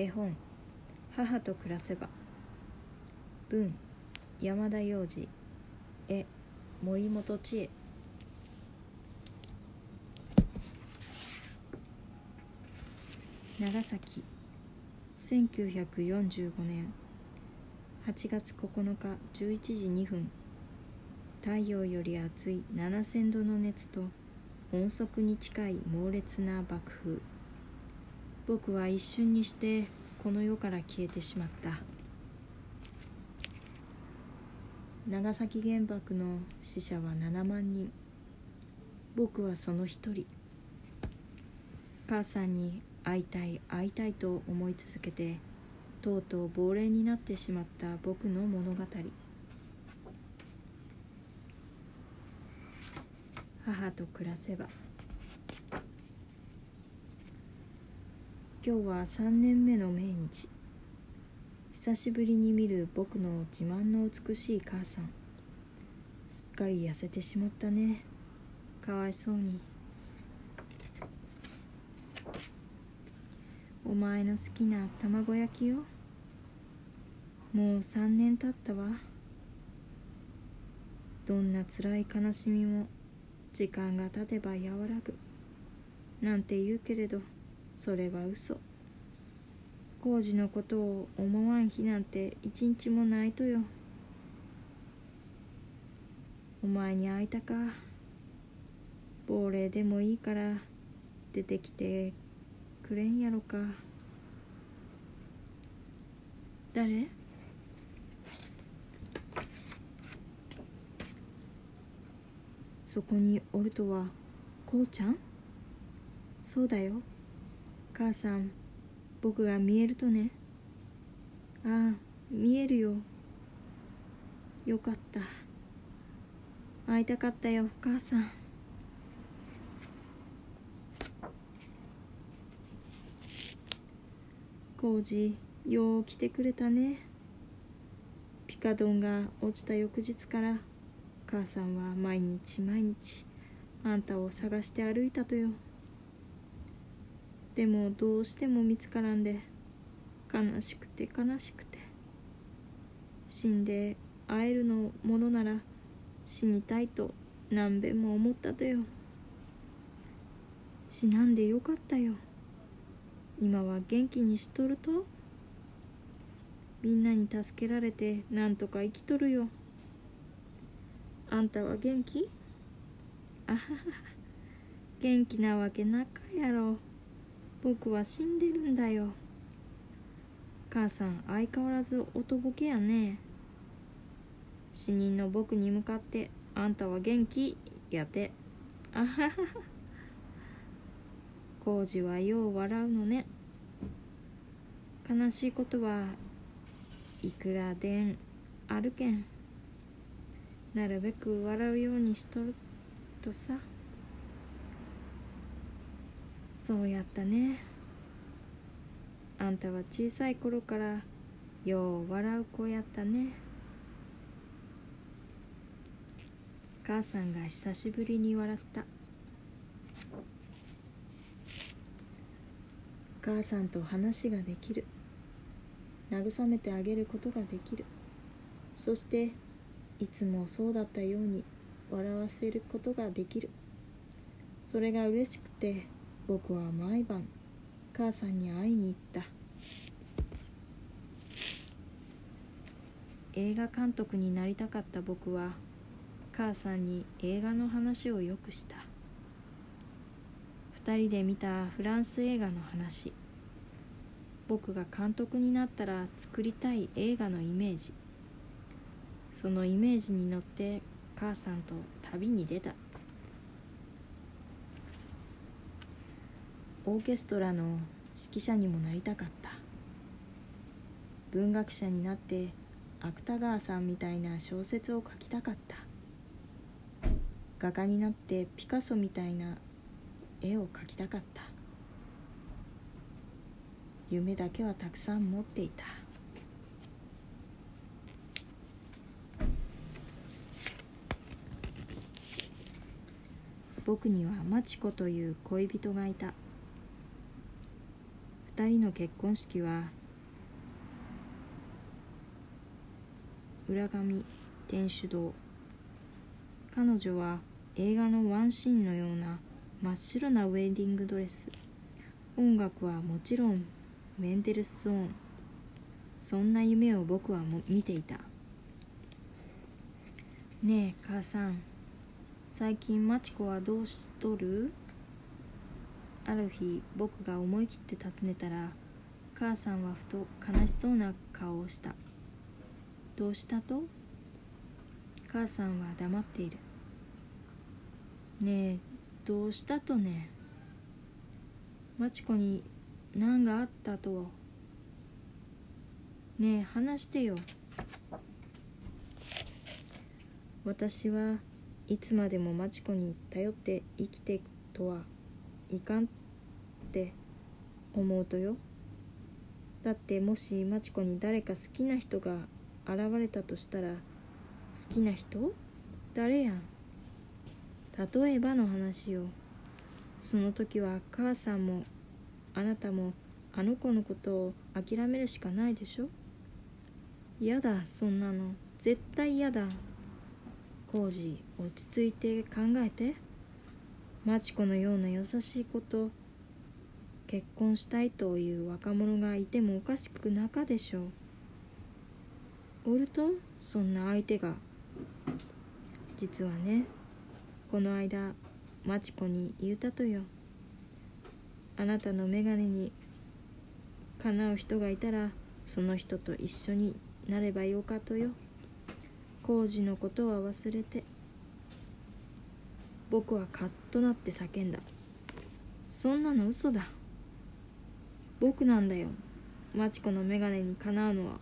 絵本「母と暮らせば」文。山田洋次。絵。森本千恵。長崎。1945年。8月9日。11時2分。太陽より熱い7000度の熱と音速に近い猛烈な爆風。僕は一瞬にしてこの世から消えてしまった。長崎原爆の死者は7万人。僕はその一人。母さんに会いたい会いたいと思い続けてとうとう亡霊になってしまった僕の物語。母と暮らせば今日は3年目の命日。久しぶりに見る僕の自慢の美しい母さん。すっかり痩せてしまったね。かわいそうに。お前の好きな卵焼きよもう3年経ったわ。どんな辛い悲しみも時間が経てば和らぐ。なんて言うけれど。それは嘘。工事のことを思わん日なんて一日もないとよ。お前に会いたか。亡霊でもいいから出てきてくれんやろか。誰？そこにおるとはこうちゃん？そうだよ。母さん僕が見えるとね。ああ見えるよ。よかった。会いたかったよ母さん。工事よう来てくれたね。ピカドンが落ちた翌日から母さんは毎日毎日あんたを探して歩いたとよ。でもどうしても見つからんで悲しくて悲しくて。死んで会えるのものなら死にたいと何べんも思ったとよ。死なんでよかったよ。今は元気にしとると。みんなに助けられてなんとか生きとるよ。あんたは元気？あはは元気なわけなかやろ。僕は死んでるんだよ。母さん相変わらずおとぼけやね。死人の僕に向かって「あんたは元気?」やて。あははは。工事はよう笑うのね。悲しいことはいくらでんあるけん。なるべく笑うようにしとるとさ。そうやったね。あんたは小さい頃からよう笑う子やったね。母さんが久しぶりに笑った。母さんと話ができる。慰めてあげることができる。そしていつもそうだったように笑わせることができる。それが嬉しくて僕は毎晩母さんに会いに行った。映画監督になりたかった僕は母さんに映画の話をよくした。2人で見たフランス映画の話。僕が監督になったら作りたい映画のイメージ。そのイメージに乗って母さんと旅に出た。オーケストラの指揮者にもなりたかった。文学者になって芥川さんみたいな小説を書きたかった。画家になってピカソみたいな絵を描きたかった。夢だけはたくさん持っていた。僕にはマチコという恋人がいた。2人の結婚式は裏紙天主堂。彼女は映画のワンシーンのような真っ白なウェディングドレス。音楽はもちろんメンデルスゾーン。そんな夢を僕はも見ていた。ねえ母さん。最近マチコはどうしとる？ある日僕が思い切って尋ねたら母さんはふと悲しそうな顔をした。どうしたと？母さんは黙っている。ねえどうしたとね？マチコに何があったと？ねえ話してよ。私はいつまでもマチコに頼って生きていくとは。いかんって思うとよ。だってもしマチコに誰か好きな人が現れたとしたら好きな人？誰やん？例えばの話よ。その時は母さんもあなたもあの子のことを諦めるしかないでしょ？嫌だそんなの。絶対嫌だ。浩二落ち着いて考えて。マチコのような優しい子と結婚したいという若者がいてもおかしくなかでしょう。おるとそんな相手が実はねこの間マチコに言うたとよ。あなたの眼鏡にかなう人がいたらその人と一緒になればよかとよ。工事のことは忘れて僕はカッとなって叫んだ。そんなの嘘だ。僕なんだよ。マチコの眼鏡にかなうのは。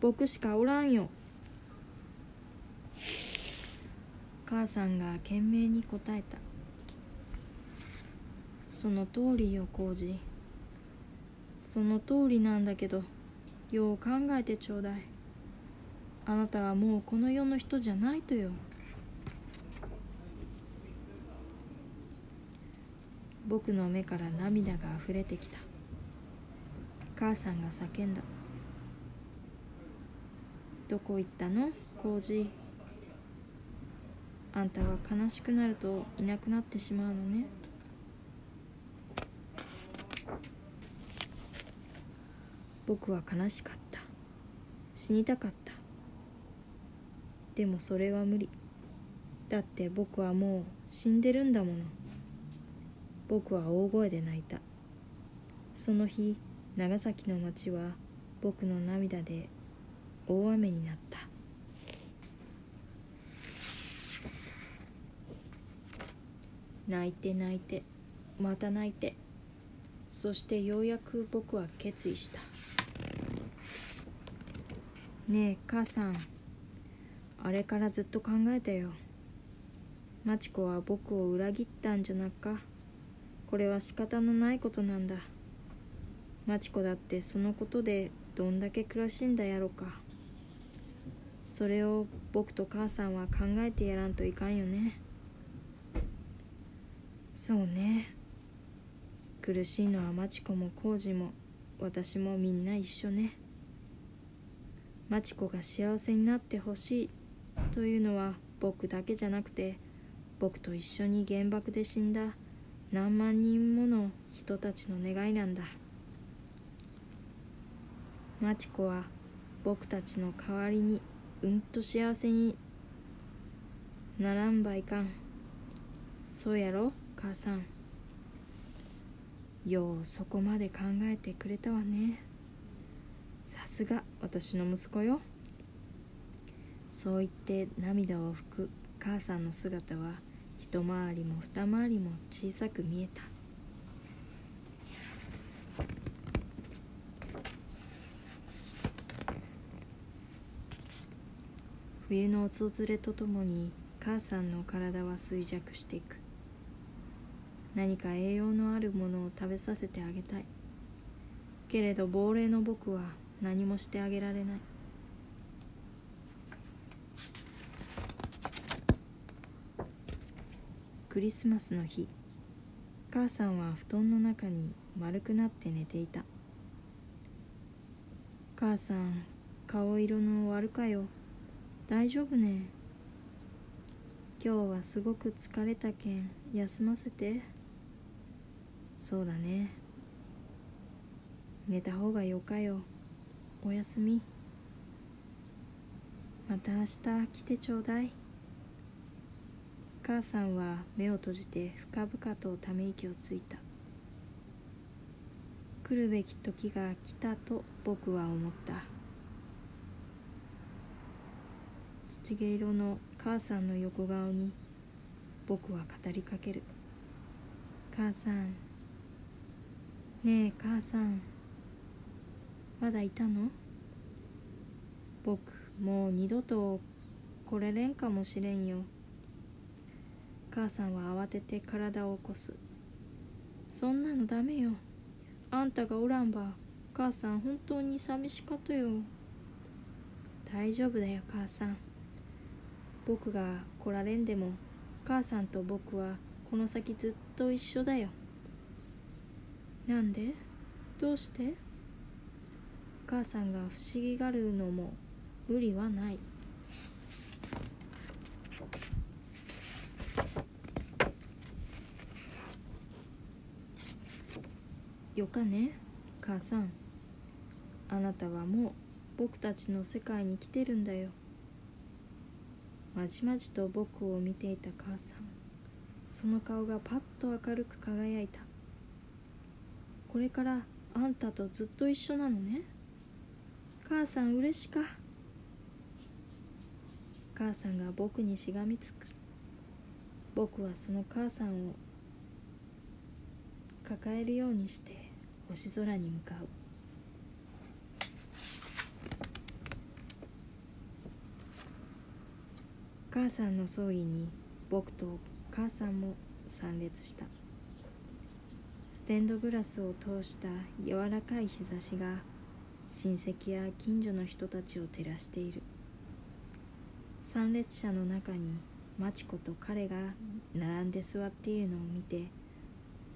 僕しかおらんよ。母さんが懸命に答えた。その通りよ浩二その通りなんだけどよう考えてちょうだい。あなたはもうこの世の人じゃないとよ。僕の目から涙があふれてきた。母さんが叫んだ。どこ行ったの？浩二あんたは悲しくなるといなくなってしまうのね。僕は悲しかった。死にたかった。でもそれは無理。だって僕はもう死んでるんだもの。僕は大声で泣いた。その日長崎の町は僕の涙で大雨になった。泣いて泣いてまた泣いて。そしてようやく僕は決意した。ねえ母さん。あれからずっと考えたよ。マチコは僕を裏切ったんじゃなか。これは仕方のないことなんだ。マチコだってそのことでどんだけ苦しんだやろか。それを僕と母さんは考えてやらんといかんよね。そうね。苦しいのはマチコもコウジも私もみんな一緒ね。マチコが幸せになってほしいというのは僕だけじゃなくて僕と一緒に原爆で死んだ。何万人もの人たちの願いなんだ。マチコは僕たちの代わりにうんと幸せにならんばいかん。そうやろ母さん。ようそこまで考えてくれたわね。さすが私の息子よ。そう言って涙を拭く母さんの姿は一回りも二回りも小さく見えた。冬の訪れとともに母さんの体は衰弱していく。何か栄養のあるものを食べさせてあげたい。けれど亡霊の僕は何もしてあげられない。クリスマスの日。母さんは布団の中に丸くなって寝ていた。母さん顔色の悪かよ。大丈夫ね。今日はすごく疲れたけん休ませて。そうだね。寝た方がよかよ。おやすみ。また明日来てちょうだい。母さんは目を閉じて深々とため息をついた。来るべき時が来たと僕は思った。土毛色の母さんの横顔に僕は語りかける。母さん。ねえ母さん。まだいたの？僕もう二度と来れれんかもしれんよ。母さんは慌てて体を起こす。そんなのダメよ。あんたがおらんば。母さん本当に寂しかとよ。大丈夫だよ母さん。僕が来られんでも母さんと僕はこの先ずっと一緒だよ。なんで？どうして？母さんが不思議がるのも無理はない。よかね。母さん。あなたはもう僕たちの世界に来てるんだよ。まじまじと僕を見ていた母さん。その顔がパッと明るく輝いた。これからあんたとずっと一緒なのね。母さん嬉しか。母さんが僕にしがみつく。僕はその母さんを抱えるようにして。星空に向かう。母さんの葬儀に僕と母さんも参列した。ステンドグラスを通した柔らかい日差しが親戚や近所の人たちを照らしている。参列者の中にマチコと彼が並んで座っているのを見て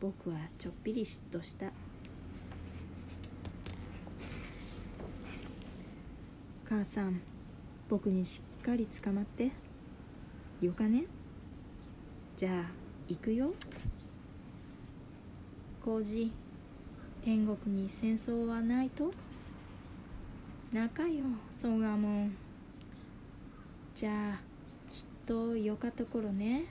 僕はちょっぴり嫉妬した。母さん僕にしっかり捕まって。よかね。じゃあ行くよ。浩二天国に戦争はないと。仲よそがもんじゃあきっとよかところね。